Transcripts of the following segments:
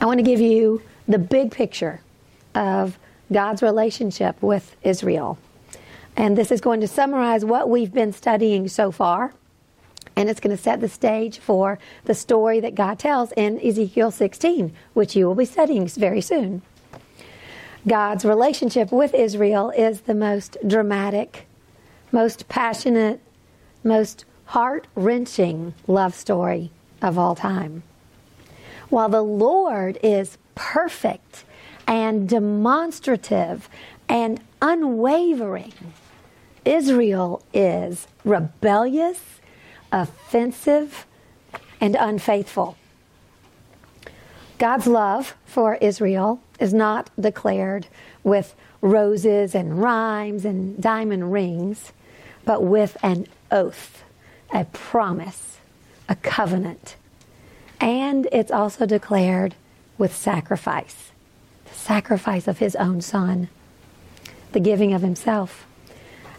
I want to give you the big picture of God's relationship with Israel. And this is going to summarize what we've been studying so far. And it's going to set the stage for the story that God tells in Ezekiel 16, which you will be studying very soon. God's relationship with Israel is the most dramatic, most passionate, most heart wrenching love story of all time. While the Lord is perfect and demonstrative and unwavering, Israel is rebellious, offensive, and unfaithful. God's love for Israel is not declared with roses and rhymes and diamond rings, but with an oath, a promise, a covenant. And it's also declared with sacrifice the sacrifice of his own son, the giving of himself.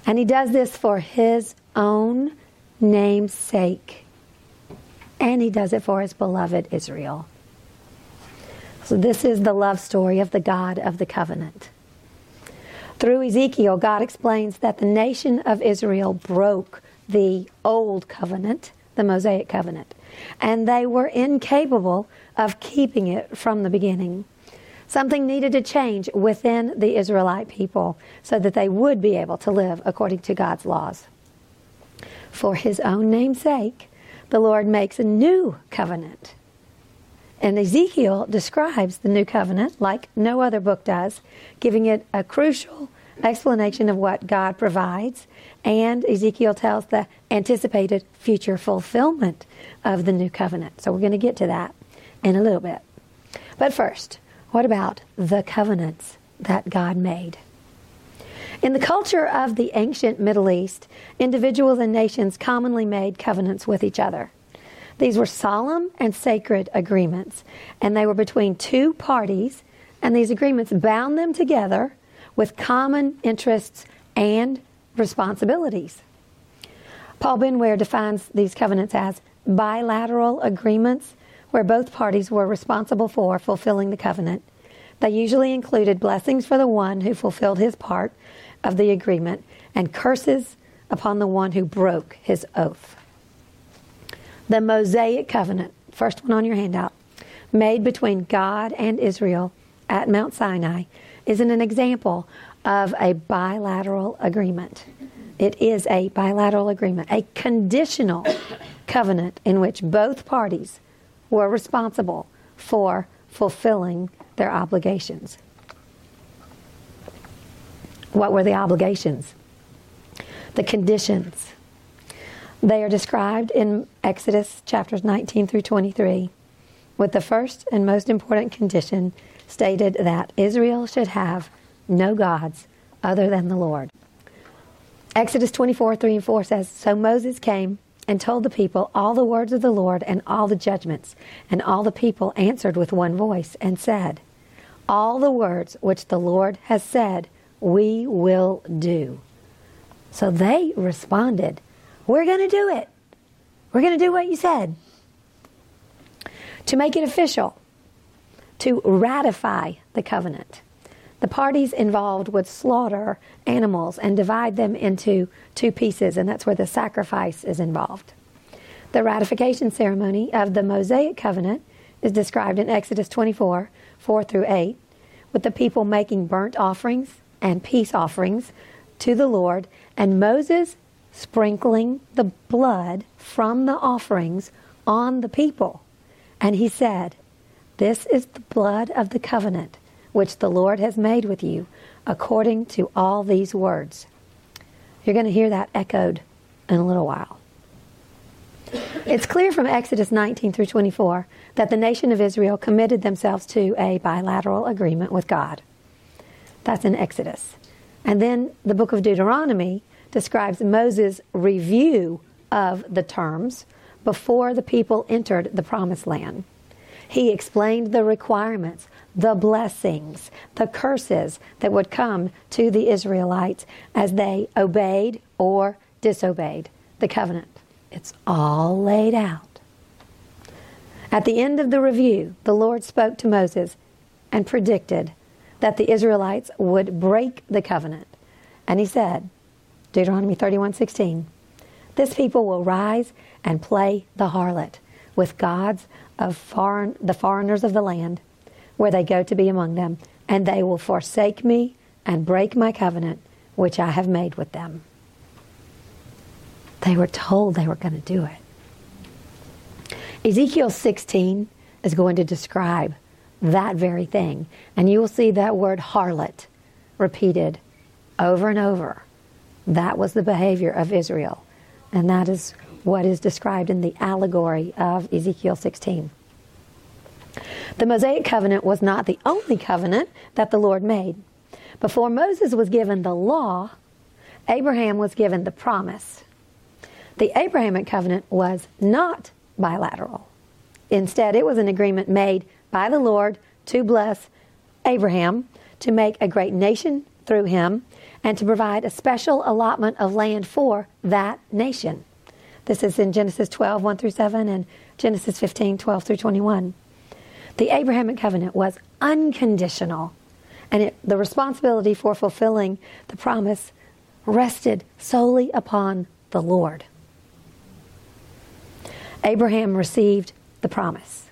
And he does this for his own name's sake. And he does it for his beloved Israel. So, this is the love story of the God of the covenant. Through Ezekiel, God explains that the nation of Israel broke the old covenant, the Mosaic covenant, and they were incapable of keeping it from the beginning. Something needed to change within the Israelite people so that they would be able to live according to God's laws. For his own name's sake, the Lord makes a new covenant. And Ezekiel describes the new covenant like no other book does, giving it a crucial explanation of what God provides. And Ezekiel tells the anticipated future fulfillment of the new covenant. So we're going to get to that in a little bit. But first, what about the covenants that God made? In the culture of the ancient Middle East, individuals and nations commonly made covenants with each other. These were solemn and sacred agreements, and they were between two parties, and these agreements bound them together with common interests and responsibilities. Paul Benware defines these covenants as bilateral agreements where both parties were responsible for fulfilling the covenant. They usually included blessings for the one who fulfilled his part of the agreement and curses upon the one who broke his oath. The Mosaic covenant, first one on your handout, made between God and Israel at Mount Sinai, is an example of a bilateral agreement. It is a bilateral agreement, a conditional covenant in which both parties were responsible for fulfilling their obligations. What were the obligations? The conditions. They are described in Exodus chapters 19 through 23, with the first and most important condition stated that Israel should have no gods other than the Lord. Exodus 24, 3 and 4 says, So Moses came and told the people all the words of the Lord and all the judgments. And all the people answered with one voice and said, All the words which the Lord has said, we will do. So they responded, We're going to do it. We're going to do what you said. To make it official, to ratify the covenant. The parties involved would slaughter animals and divide them into two pieces, and that's where the sacrifice is involved. The ratification ceremony of the Mosaic covenant is described in Exodus 24 4 through 8, with the people making burnt offerings and peace offerings to the Lord, and Moses sprinkling the blood from the offerings on the people. And he said, This is the blood of the covenant which the Lord has made with you, according to all these words. You're going to hear that echoed in a little while. It's clear from Exodus 19 through 24 that the nation of Israel committed themselves to a bilateral agreement with God. That's in Exodus. And then the book of Deuteronomy describes Moses' review of the terms before the people entered the promised land. He explained the requirements, the blessings, the curses that would come to the Israelites as they obeyed or disobeyed the covenant. It's all laid out. At the end of the review, the Lord spoke to Moses and predicted that the Israelites would break the covenant. And he said, Deuteronomy 31:16, this people will rise and play the harlot with gods of foreign, the foreigners of the land where they go to be among them, and they will forsake me and break my covenant which I have made with them. They were told they were going to do it. Ezekiel 16 is going to describe that very thing. And you will see that word harlot repeated over and over. That was the behavior of Israel. And that is what is described in the allegory of Ezekiel 16. The Mosaic covenant was not the only covenant that the Lord made. Before Moses was given the law, Abraham was given the promise. The Abrahamic covenant was not bilateral. Instead, it was an agreement made by the Lord to bless Abraham, to make a great nation through him, and to provide a special allotment of land for that nation. This is in Genesis 12, 1 through 7, and Genesis 15, 12 through 21. The Abrahamic covenant was unconditional, and it, the responsibility for fulfilling the promise rested solely upon the Lord. Abraham received the promise.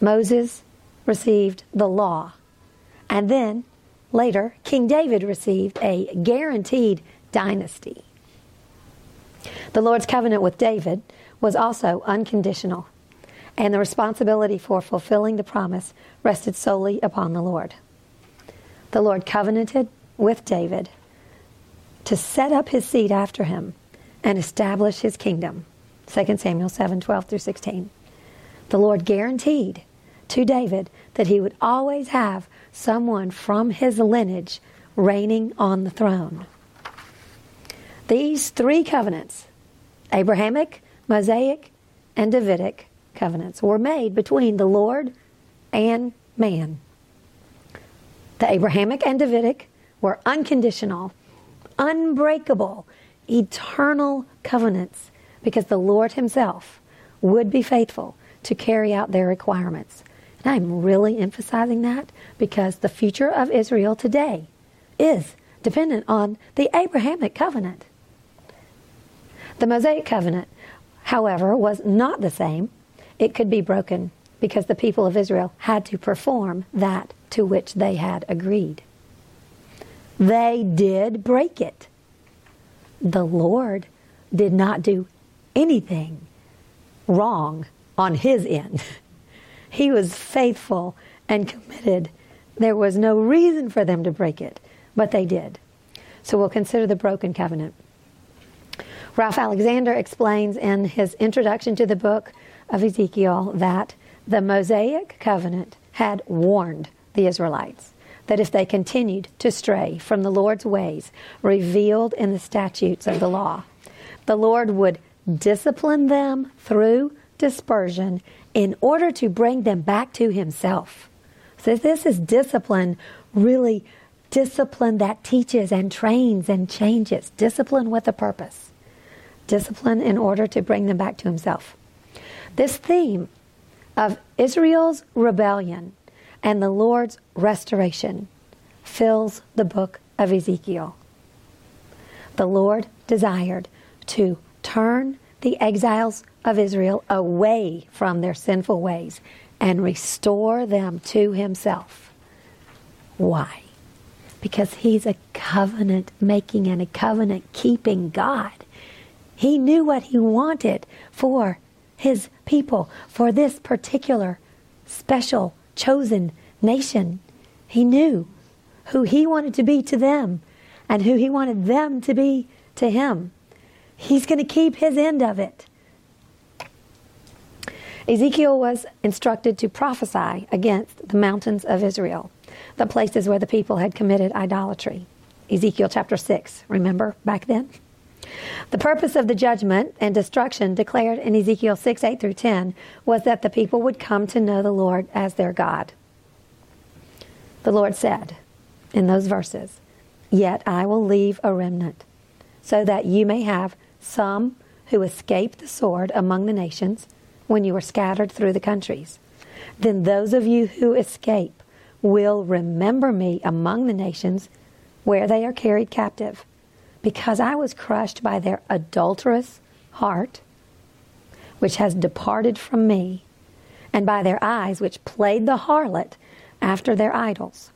Moses received the law. And then later, King David received a guaranteed dynasty. The Lord's covenant with David was also unconditional, and the responsibility for fulfilling the promise rested solely upon the Lord. The Lord covenanted with David to set up his seed after him and establish his kingdom. 2 Samuel 7 12 through 16. The Lord guaranteed to David that he would always have someone from his lineage reigning on the throne. These three covenants, Abrahamic, Mosaic, and Davidic covenants, were made between the Lord and man. The Abrahamic and Davidic were unconditional, unbreakable, eternal covenants because the Lord Himself would be faithful to carry out their requirements. And I'm really emphasizing that because the future of Israel today is dependent on the Abrahamic covenant. The Mosaic covenant, however, was not the same. It could be broken because the people of Israel had to perform that to which they had agreed. They did break it. The Lord did not do anything wrong on his end. he was faithful and committed. There was no reason for them to break it, but they did. So we'll consider the broken covenant. Ralph Alexander explains in his introduction to the book of Ezekiel that the Mosaic covenant had warned the Israelites that if they continued to stray from the Lord's ways revealed in the statutes of the law, the Lord would discipline them through dispersion in order to bring them back to Himself. So, this is discipline, really discipline that teaches and trains and changes, discipline with a purpose, discipline in order to bring them back to Himself. This theme of Israel's rebellion and the Lord's restoration fills the book of Ezekiel. The Lord desired to turn the exiles of Israel away from their sinful ways and restore them to Himself. Why? Because He's a covenant making and a covenant keeping God. He knew what He wanted for His people, for this particular special chosen nation. He knew who He wanted to be to them and who He wanted them to be to Him. He's going to keep His end of it. Ezekiel was instructed to prophesy against the mountains of Israel, the places where the people had committed idolatry. Ezekiel chapter 6, remember back then? The purpose of the judgment and destruction declared in Ezekiel 6, 8 through 10 was that the people would come to know the Lord as their God. The Lord said in those verses, Yet I will leave a remnant so that you may have some who escape the sword among the nations when you are scattered through the countries. Then those of you who escape will remember me among the nations where they are carried captive, because I was crushed by their adulterous heart, which has departed from me, and by their eyes, which played the harlot after their idols.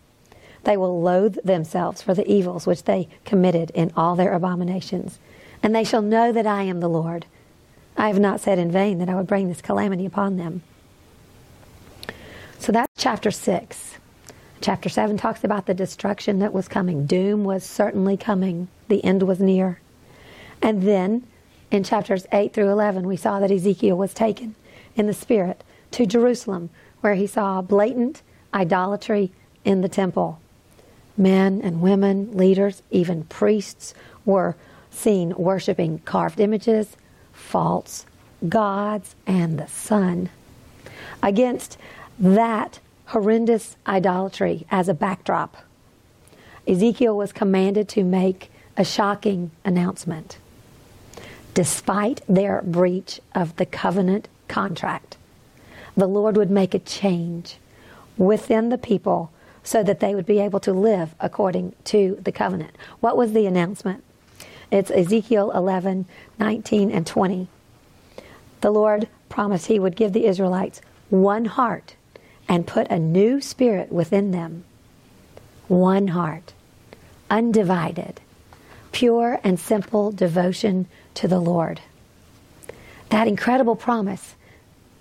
They will loathe themselves for the evils which they committed in all their abominations. And they shall know that I am the Lord. I have not said in vain that I would bring this calamity upon them. So that's chapter 6. Chapter 7 talks about the destruction that was coming. Doom was certainly coming, the end was near. And then in chapters 8 through 11, we saw that Ezekiel was taken in the Spirit to Jerusalem, where he saw blatant idolatry in the temple men and women, leaders, even priests were seen worshiping carved images, false gods, and the sun. Against that horrendous idolatry as a backdrop, Ezekiel was commanded to make a shocking announcement. Despite their breach of the covenant contract, the Lord would make a change within the people so that they would be able to live according to the covenant. What was the announcement? It's Ezekiel 11, 19, and 20. The Lord promised He would give the Israelites one heart and put a new spirit within them. One heart, undivided, pure and simple devotion to the Lord. That incredible promise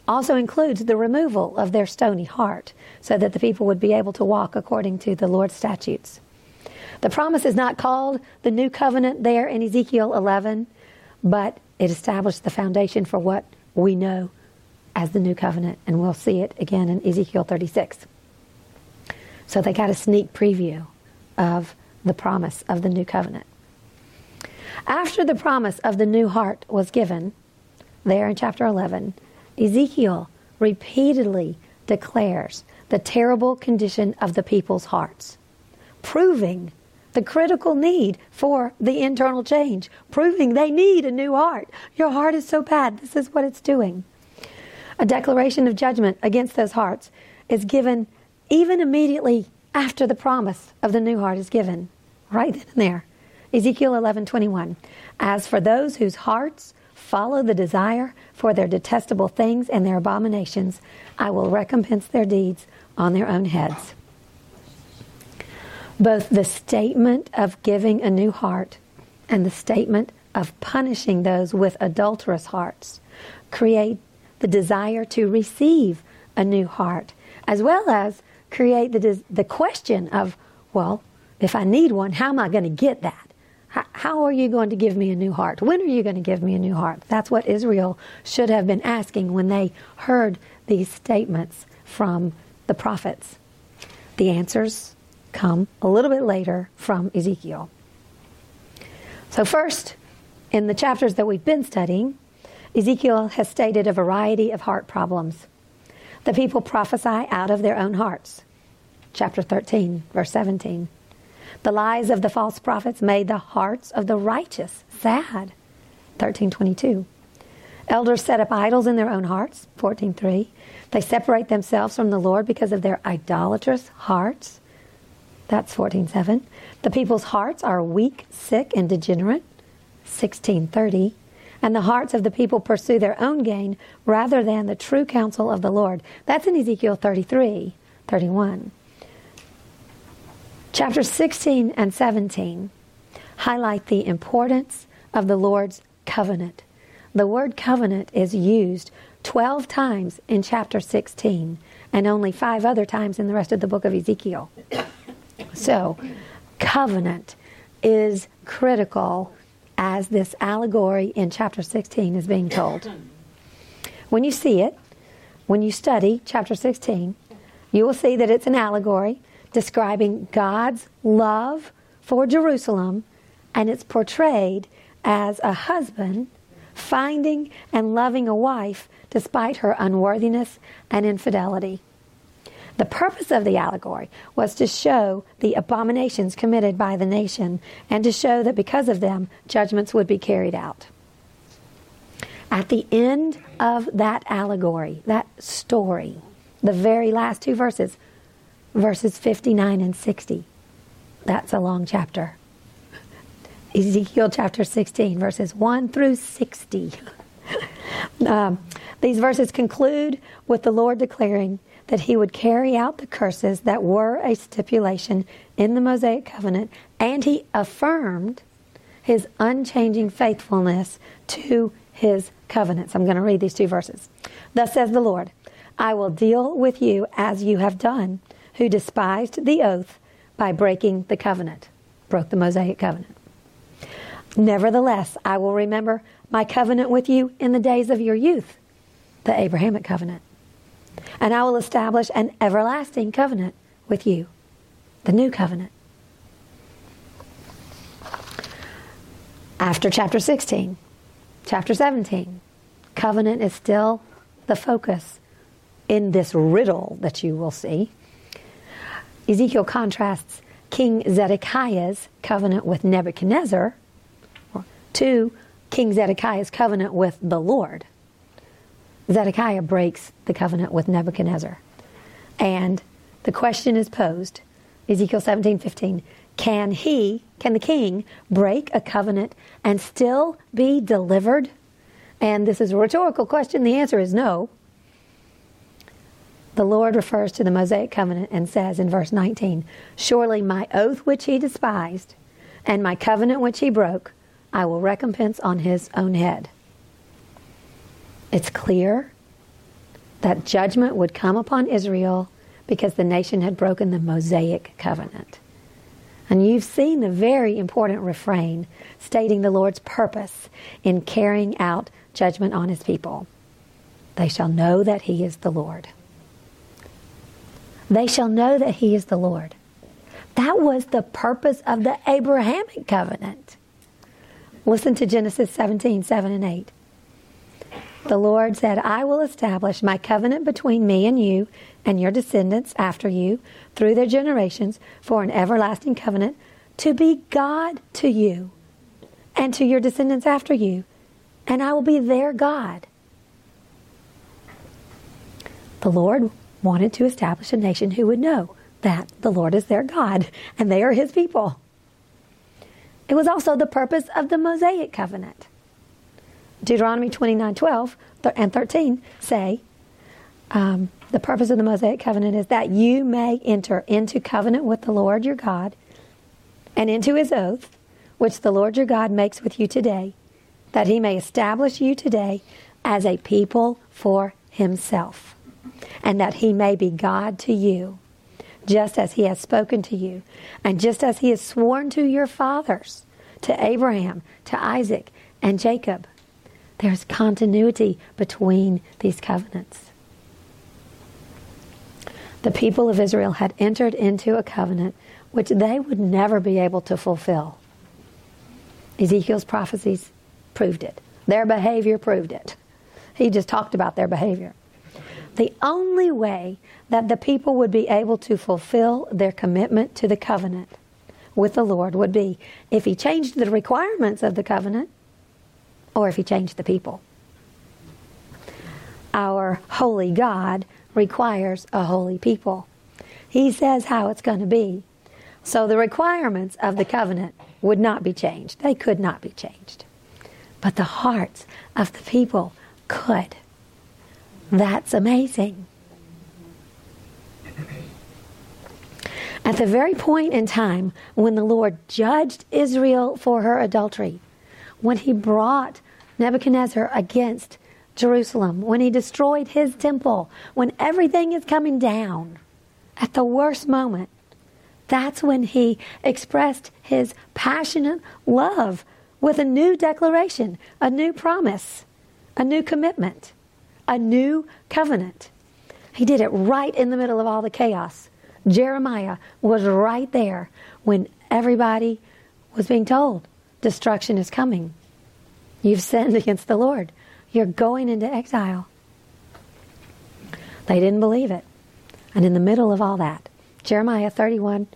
also includes the removal of their stony heart so that the people would be able to walk according to the Lord's statutes. The promise is not called the new covenant there in Ezekiel 11, but it established the foundation for what we know as the new covenant, and we'll see it again in Ezekiel 36. So they got a sneak preview of the promise of the new covenant. After the promise of the new heart was given, there in chapter 11, Ezekiel repeatedly declares the terrible condition of the people's hearts, proving the critical need for the internal change, proving they need a new heart. Your heart is so bad, this is what it's doing. A declaration of judgment against those hearts is given even immediately after the promise of the new heart is given, right then and there. Ezekiel 11:21. As for those whose hearts follow the desire for their detestable things and their abominations, I will recompense their deeds on their own heads. Both the statement of giving a new heart and the statement of punishing those with adulterous hearts create the desire to receive a new heart, as well as create the, the question of, well, if I need one, how am I going to get that? How are you going to give me a new heart? When are you going to give me a new heart? That's what Israel should have been asking when they heard these statements from the prophets. The answers come a little bit later from Ezekiel. So, first, in the chapters that we've been studying, Ezekiel has stated a variety of heart problems. The people prophesy out of their own hearts. Chapter 13, verse 17. The lies of the false prophets made the hearts of the righteous sad. 1322. Elders set up idols in their own hearts. 14.3. They separate themselves from the Lord because of their idolatrous hearts. That's 14.7. The people's hearts are weak, sick, and degenerate. 16.30. And the hearts of the people pursue their own gain rather than the true counsel of the Lord. That's in Ezekiel 33, 31. Chapters 16 and 17 highlight the importance of the Lord's covenant. The word covenant is used 12 times in chapter 16 and only five other times in the rest of the book of Ezekiel. So, covenant is critical as this allegory in chapter 16 is being told. When you see it, when you study chapter 16, you will see that it's an allegory describing God's love for Jerusalem, and it's portrayed as a husband finding and loving a wife despite her unworthiness and infidelity. The purpose of the allegory was to show the abominations committed by the nation and to show that because of them, judgments would be carried out. At the end of that allegory, that story, the very last two verses, verses 59 and 60, that's a long chapter. Ezekiel chapter 16, verses 1 through 60. um, these verses conclude with the Lord declaring that he would carry out the curses that were a stipulation in the Mosaic covenant, and he affirmed his unchanging faithfulness to his covenants. I'm going to read these two verses. Thus says the Lord, I will deal with you as you have done, who despised the oath by breaking the covenant, broke the Mosaic covenant. Nevertheless, I will remember my covenant with you in the days of your youth, the Abrahamic covenant. And I will establish an everlasting covenant with you, the new covenant. After chapter 16, chapter 17, covenant is still the focus in this riddle that you will see. Ezekiel contrasts King Zedekiah's covenant with Nebuchadnezzar to King Zedekiah's covenant with the Lord. Zedekiah breaks the covenant with Nebuchadnezzar. And the question is posed, Ezekiel 17, 15, can he, can the king break a covenant and still be delivered? And this is a rhetorical question. The answer is no. The Lord refers to the Mosaic covenant and says in verse 19, Surely my oath which he despised and my covenant which he broke, I will recompense on his own head. It's clear that judgment would come upon Israel because the nation had broken the Mosaic covenant. And you've seen the very important refrain stating the Lord's purpose in carrying out judgment on his people. They shall know that he is the Lord. They shall know that he is the Lord. That was the purpose of the Abrahamic covenant. Listen to Genesis 17, 7 and 8. The Lord said, I will establish my covenant between me and you and your descendants after you through their generations for an everlasting covenant to be God to you and to your descendants after you, and I will be their God. The Lord wanted to establish a nation who would know that the Lord is their God and they are his people. It was also the purpose of the Mosaic covenant. Deuteronomy 29 12 and 13 say, um, the purpose of the Mosaic covenant is that you may enter into covenant with the Lord your God and into his oath, which the Lord your God makes with you today, that he may establish you today as a people for himself, and that he may be God to you, just as he has spoken to you, and just as he has sworn to your fathers, to Abraham, to Isaac, and Jacob. There's continuity between these covenants. The people of Israel had entered into a covenant which they would never be able to fulfill. Ezekiel's prophecies proved it. Their behavior proved it. He just talked about their behavior. The only way that the people would be able to fulfill their commitment to the covenant with the Lord would be if he changed the requirements of the covenant or if he changed the people. Our holy God requires a holy people. He says how it's going to be. So the requirements of the covenant would not be changed. They could not be changed. But the hearts of the people could. That's amazing. At the very point in time when the Lord judged Israel for her adultery, when he brought Nebuchadnezzar against Jerusalem, when he destroyed his temple, when everything is coming down at the worst moment, that's when he expressed his passionate love with a new declaration, a new promise, a new commitment, a new covenant. He did it right in the middle of all the chaos. Jeremiah was right there when everybody was being told destruction is coming. You've sinned against the Lord. You're going into exile. They didn't believe it. And in the middle of all that, Jeremiah 31,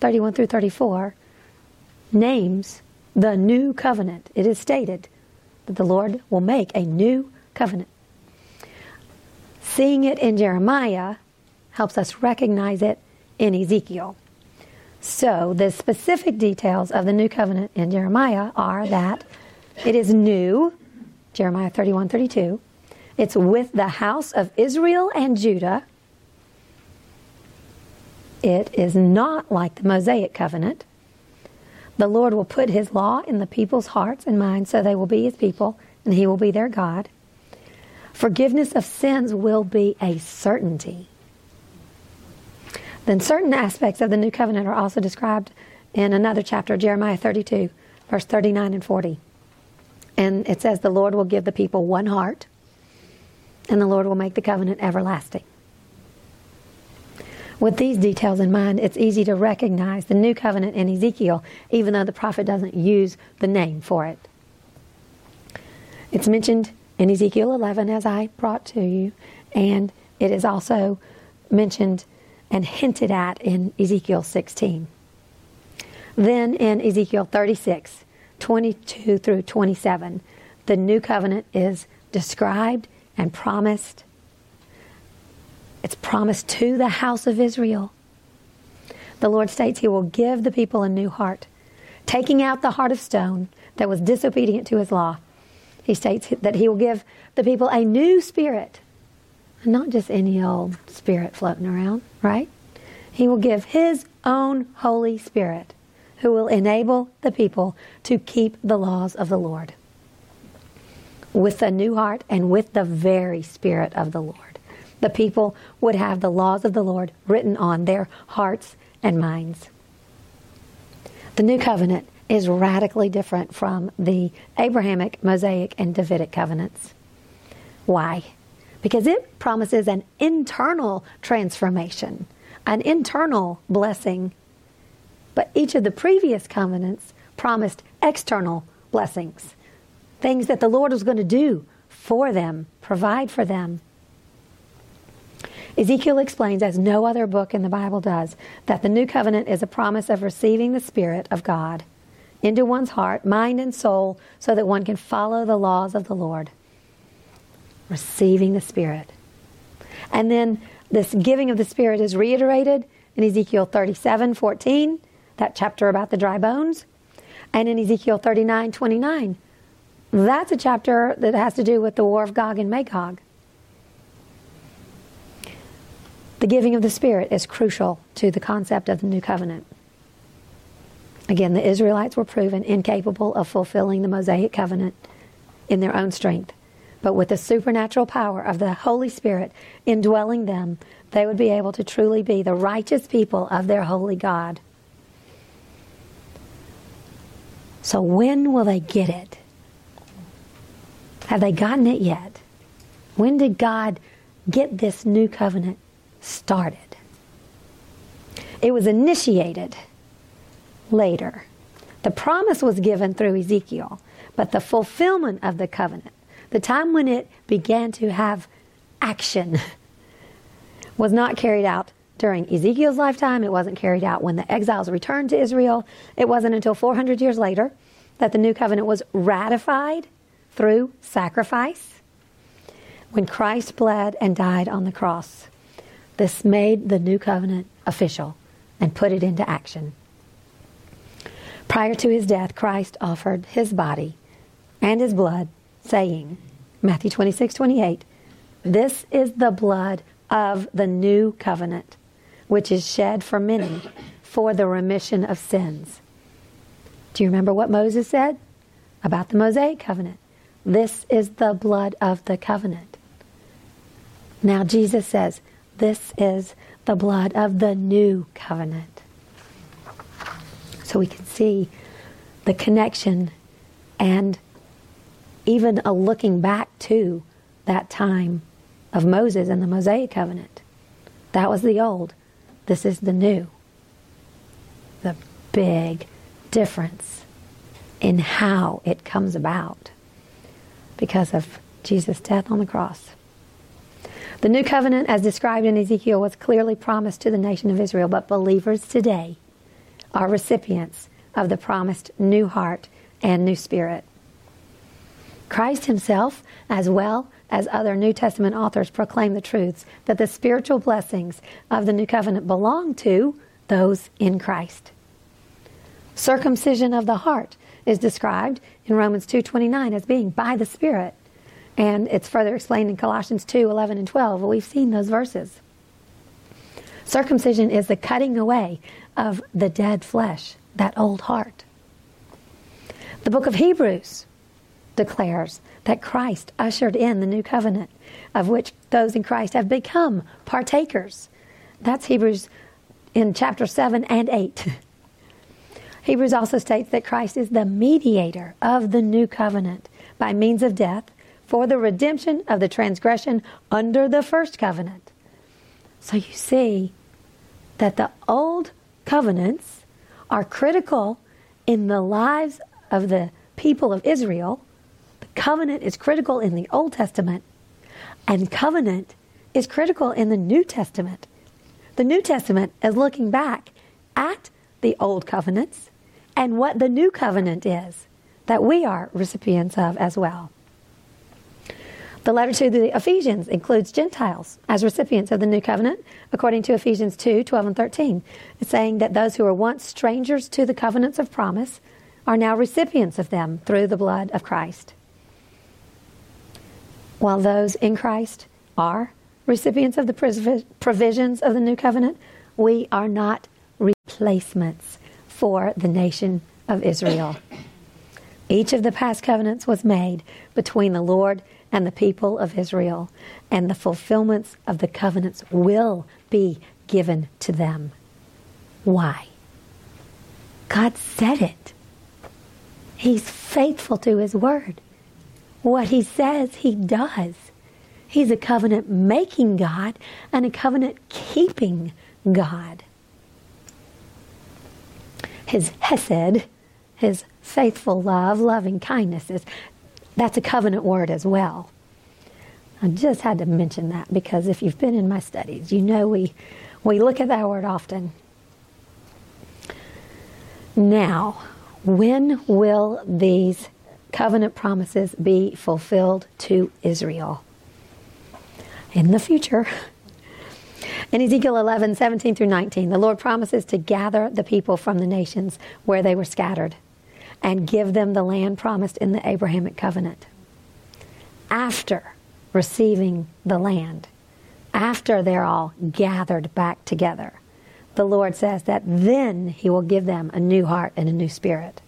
31 through 34 names the new covenant. It is stated that the Lord will make a new covenant. Seeing it in Jeremiah helps us recognize it in Ezekiel. So, the specific details of the new covenant in Jeremiah are that it is new, Jeremiah 31 32. It's with the house of Israel and Judah. It is not like the Mosaic covenant. The Lord will put his law in the people's hearts and minds so they will be his people and he will be their God. Forgiveness of sins will be a certainty. Then certain aspects of the new covenant are also described in another chapter, Jeremiah 32, verse 39 and 40. And it says, The Lord will give the people one heart, and the Lord will make the covenant everlasting. With these details in mind, it's easy to recognize the new covenant in Ezekiel, even though the prophet doesn't use the name for it. It's mentioned in Ezekiel 11, as I brought to you, and it is also mentioned and hinted at in Ezekiel 16. Then in Ezekiel 36, 22 through 27, the new covenant is described and promised. It's promised to the house of Israel. The Lord states He will give the people a new heart, taking out the heart of stone that was disobedient to His law. He states that He will give the people a new spirit, not just any old spirit floating around, right? He will give His own Holy Spirit who will enable the people to keep the laws of the Lord with a new heart and with the very Spirit of the Lord. The people would have the laws of the Lord written on their hearts and minds. The new covenant is radically different from the Abrahamic, Mosaic, and Davidic covenants. Why? Because it promises an internal transformation, an internal blessing but each of the previous covenants promised external blessings, things that the Lord was going to do for them, provide for them. Ezekiel explains, as no other book in the Bible does, that the new covenant is a promise of receiving the Spirit of God into one's heart, mind, and soul so that one can follow the laws of the Lord. Receiving the Spirit. And then this giving of the Spirit is reiterated in Ezekiel 37 14 that chapter about the dry bones. And in Ezekiel 39 29, that's a chapter that has to do with the war of Gog and Magog. The giving of the Spirit is crucial to the concept of the new covenant. Again, the Israelites were proven incapable of fulfilling the Mosaic covenant in their own strength. But with the supernatural power of the Holy Spirit indwelling them, they would be able to truly be the righteous people of their holy God. So when will they get it? Have they gotten it yet? When did God get this new covenant started? It was initiated later. The promise was given through Ezekiel, but the fulfillment of the covenant, the time when it began to have action, was not carried out during Ezekiel's lifetime. It wasn't carried out when the exiles returned to Israel. It wasn't until 400 years later that the new covenant was ratified through sacrifice when Christ bled and died on the cross. This made the new covenant official and put it into action. Prior to his death, Christ offered his body and his blood, saying, Matthew 26, 28, This is the blood of the new covenant which is shed for many for the remission of sins. Do you remember what Moses said about the Mosaic covenant? This is the blood of the covenant. Now Jesus says, This is the blood of the new covenant. So we can see the connection and even a looking back to that time of Moses and the Mosaic covenant. That was the old. This is the new. The big difference in how it comes about because of Jesus' death on the cross. The new covenant, as described in Ezekiel, was clearly promised to the nation of Israel, but believers today are recipients of the promised new heart and new spirit. Christ himself, as well as other New Testament authors, proclaim the truths that the spiritual blessings of the new covenant belong to those in Christ. Circumcision of the heart is described in Romans 2:29 as being by the Spirit, and it's further explained in Colossians 2:11 and 12. We've seen those verses. Circumcision is the cutting away of the dead flesh, that old heart. The book of Hebrews declares that Christ ushered in the new covenant, of which those in Christ have become partakers. That's Hebrews in chapter 7 and 8. Hebrews also states that Christ is the mediator of the new covenant by means of death for the redemption of the transgression under the first covenant. So you see that the old covenants are critical in the lives of the people of Israel. Covenant is critical in the Old Testament, and covenant is critical in the New Testament. The New Testament is looking back at the old covenants and what the new covenant is that we are recipients of as well. The letter to the Ephesians includes Gentiles as recipients of the new covenant, according to Ephesians 2 12 and 13. It's saying that those who were once strangers to the covenants of promise are now recipients of them through the blood of Christ. While those in Christ are recipients of the provisions of the new covenant, we are not replacements for the nation of Israel. Each of the past covenants was made between the Lord and the people of Israel, and the fulfillments of the covenants will be given to them. Why? God said it. He's faithful to His word. What He says, He does. He's a covenant making God and a covenant keeping God. His hesed, his faithful love, loving kindnesses, that's a covenant word as well. I just had to mention that because if you've been in my studies, you know we, we look at that word often. Now, when will these covenant promises be fulfilled to Israel? in the future. In Ezekiel 11, 17 through 19, the Lord promises to gather the people from the nations where they were scattered and give them the land promised in the Abrahamic covenant. After receiving the land, after they're all gathered back together, the Lord says that then He will give them a new heart and a new spirit.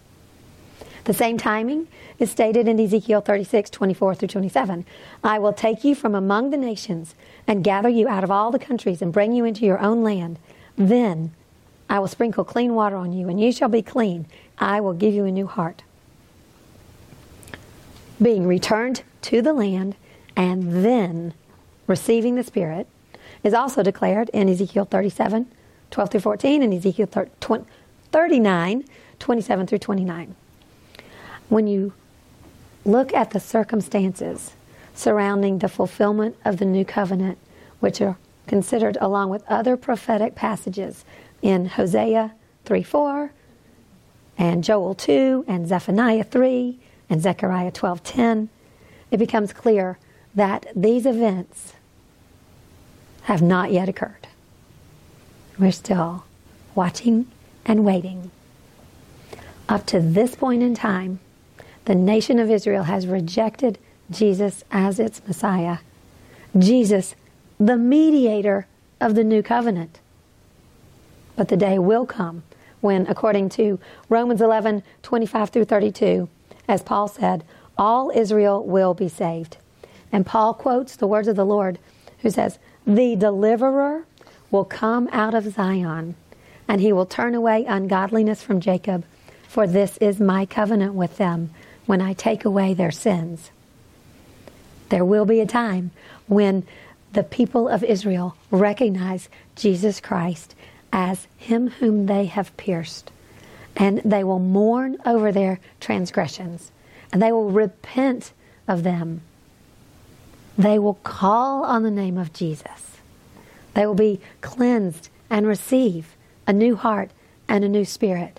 The same timing is stated in Ezekiel 36, 24 through 27. I will take you from among the nations and gather you out of all the countries and bring you into your own land. Then I will sprinkle clean water on you, and you shall be clean. I will give you a new heart. Being returned to the land and then receiving the Spirit is also declared in Ezekiel 37, 12 through 14, and Ezekiel 39, 27 through 29 when you look at the circumstances surrounding the fulfillment of the new covenant, which are considered along with other prophetic passages in Hosea 3 4 and Joel 2 and Zephaniah 3 and Zechariah 12:10, it becomes clear that these events have not yet occurred. We're still watching and waiting. Up to this point in time, the nation of Israel has rejected Jesus as its Messiah. Jesus, the mediator of the new covenant. But the day will come when, according to Romans 11 25 through 32, as Paul said, all Israel will be saved. And Paul quotes the words of the Lord, who says, The deliverer will come out of Zion, and he will turn away ungodliness from Jacob, for this is my covenant with them when I take away their sins. There will be a time when the people of Israel recognize Jesus Christ as Him whom they have pierced. And they will mourn over their transgressions and they will repent of them. they will call on the name of Jesus. They will be cleansed and receive a new heart and a new spirit.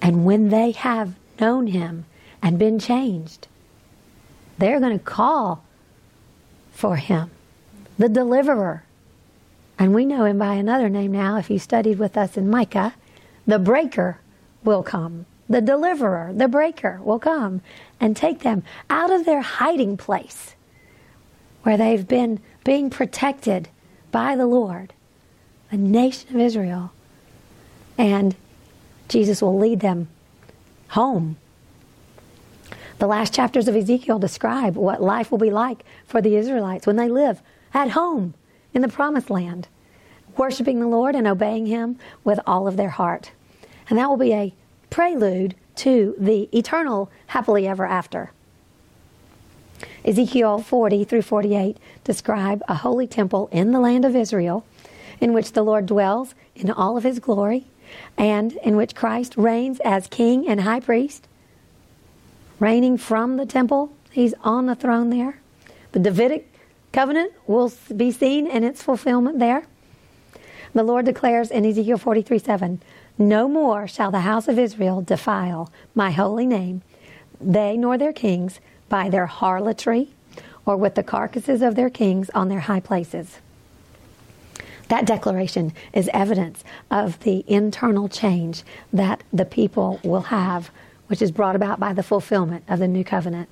And when they have known him and been changed, they're going to call for him, the deliverer. And we know him by another name now. If you studied with us in Micah, the breaker will come. The deliverer, the breaker, will come and take them out of their hiding place where they've been being protected by the Lord, the nation of Israel. And Jesus will lead them home. The last chapters of Ezekiel describe what life will be like for the Israelites when they live at home in the promised land, worshiping the Lord and obeying Him with all of their heart. And that will be a prelude to the eternal happily ever after. Ezekiel 40 through 48 describe a holy temple in the land of Israel in which the Lord dwells in all of his glory and in which Christ reigns as king and high priest, reigning from the temple. He's on the throne there. The Davidic covenant will be seen in its fulfillment there. The Lord declares in Ezekiel 43 7, No more shall the house of Israel defile my holy name, they nor their kings, by their harlotry or with the carcasses of their kings on their high places. That declaration is evidence of the internal change that the people will have, which is brought about by the fulfillment of the new covenant.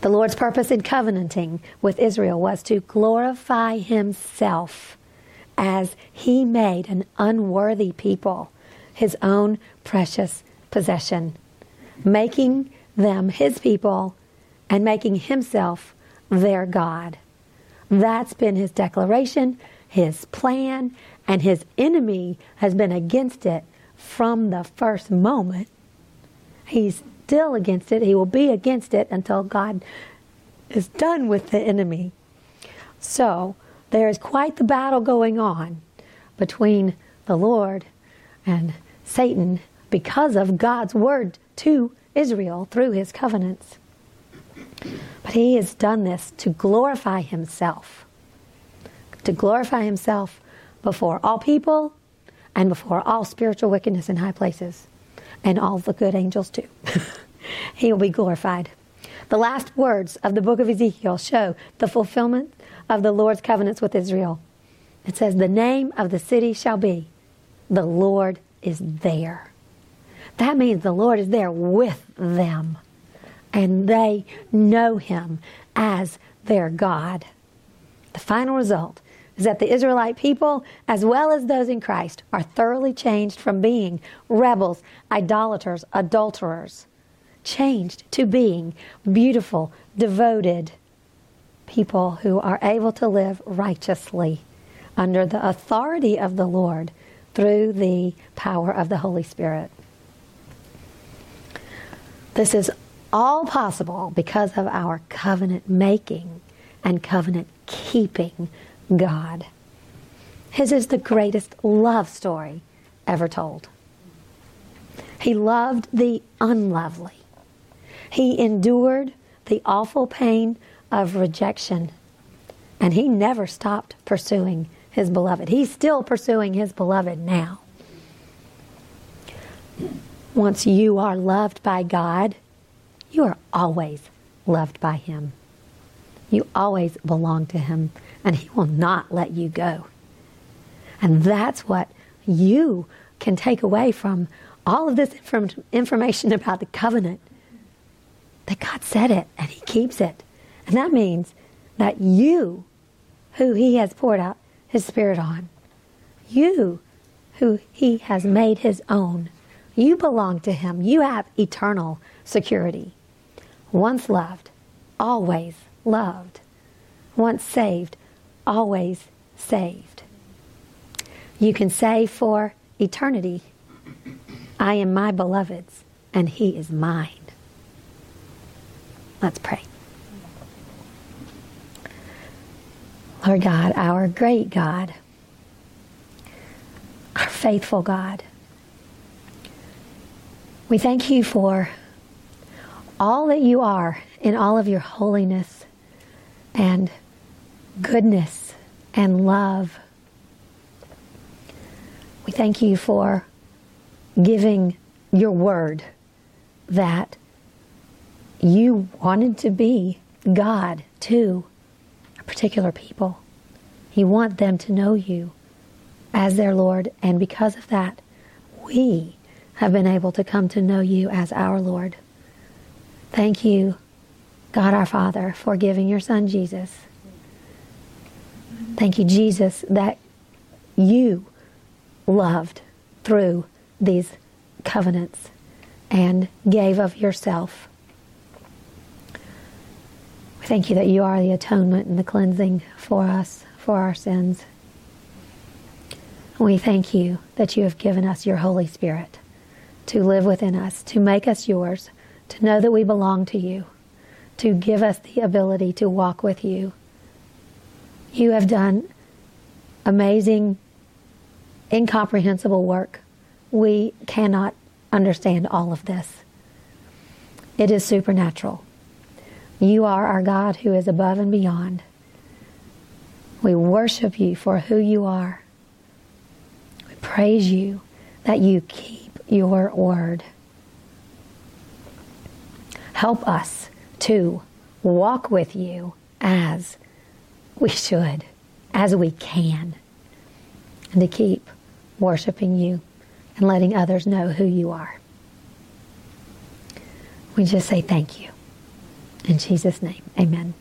The Lord's purpose in covenanting with Israel was to glorify Himself as He made an unworthy people His own precious possession, making them His people and making Himself their God. That's been his declaration, his plan, and his enemy has been against it from the first moment. He's still against it. He will be against it until God is done with the enemy. So there is quite the battle going on between the Lord and Satan because of God's word to Israel through his covenants. But he has done this to glorify himself, to glorify himself before all people and before all spiritual wickedness in high places and all the good angels too. he will be glorified. The last words of the book of Ezekiel show the fulfillment of the Lord's covenants with Israel. It says, The name of the city shall be, The Lord is there. That means the Lord is there with them and they know him as their God. The final result is that the Israelite people, as well as those in Christ, are thoroughly changed from being rebels, idolaters, adulterers, changed to being beautiful, devoted people who are able to live righteously under the authority of the Lord through the power of the Holy Spirit. This is all possible because of our covenant making and covenant keeping God. His is the greatest love story ever told. He loved the unlovely. He endured the awful pain of rejection. And he never stopped pursuing his beloved. He's still pursuing his beloved now. Once you are loved by God, you are always loved by Him. You always belong to Him, and He will not let you go. And that's what you can take away from all of this information about the covenant. That God said it, and He keeps it. And that means that you, who He has poured out His Spirit on, you, who He has made His own, you belong to Him. You have eternal security. Once loved, always loved. Once saved, always saved. You can say for eternity, I am my beloved's and he is mine. Let's pray. Lord God, our great God, our faithful God, we thank you for all that you are in all of your holiness and goodness and love. We thank you for giving your word that you wanted to be God to a particular people. You want them to know you as their Lord, and because of that, we have been able to come to know you as our Lord. Thank you, God our Father, for giving your Son Jesus. Thank you, Jesus, that you loved through these covenants and gave of yourself. Thank you that you are the atonement and the cleansing for us, for our sins. We thank you that you have given us your Holy Spirit to live within us, to make us yours, to know that we belong to you, to give us the ability to walk with you. You have done amazing, incomprehensible work. We cannot understand all of this. It is supernatural. You are our God who is above and beyond. We worship you for who you are. We praise you that you keep your word. Help us to walk with you as we should, as we can, and to keep worshiping you and letting others know who you are. We just say thank you. In Jesus' name, amen.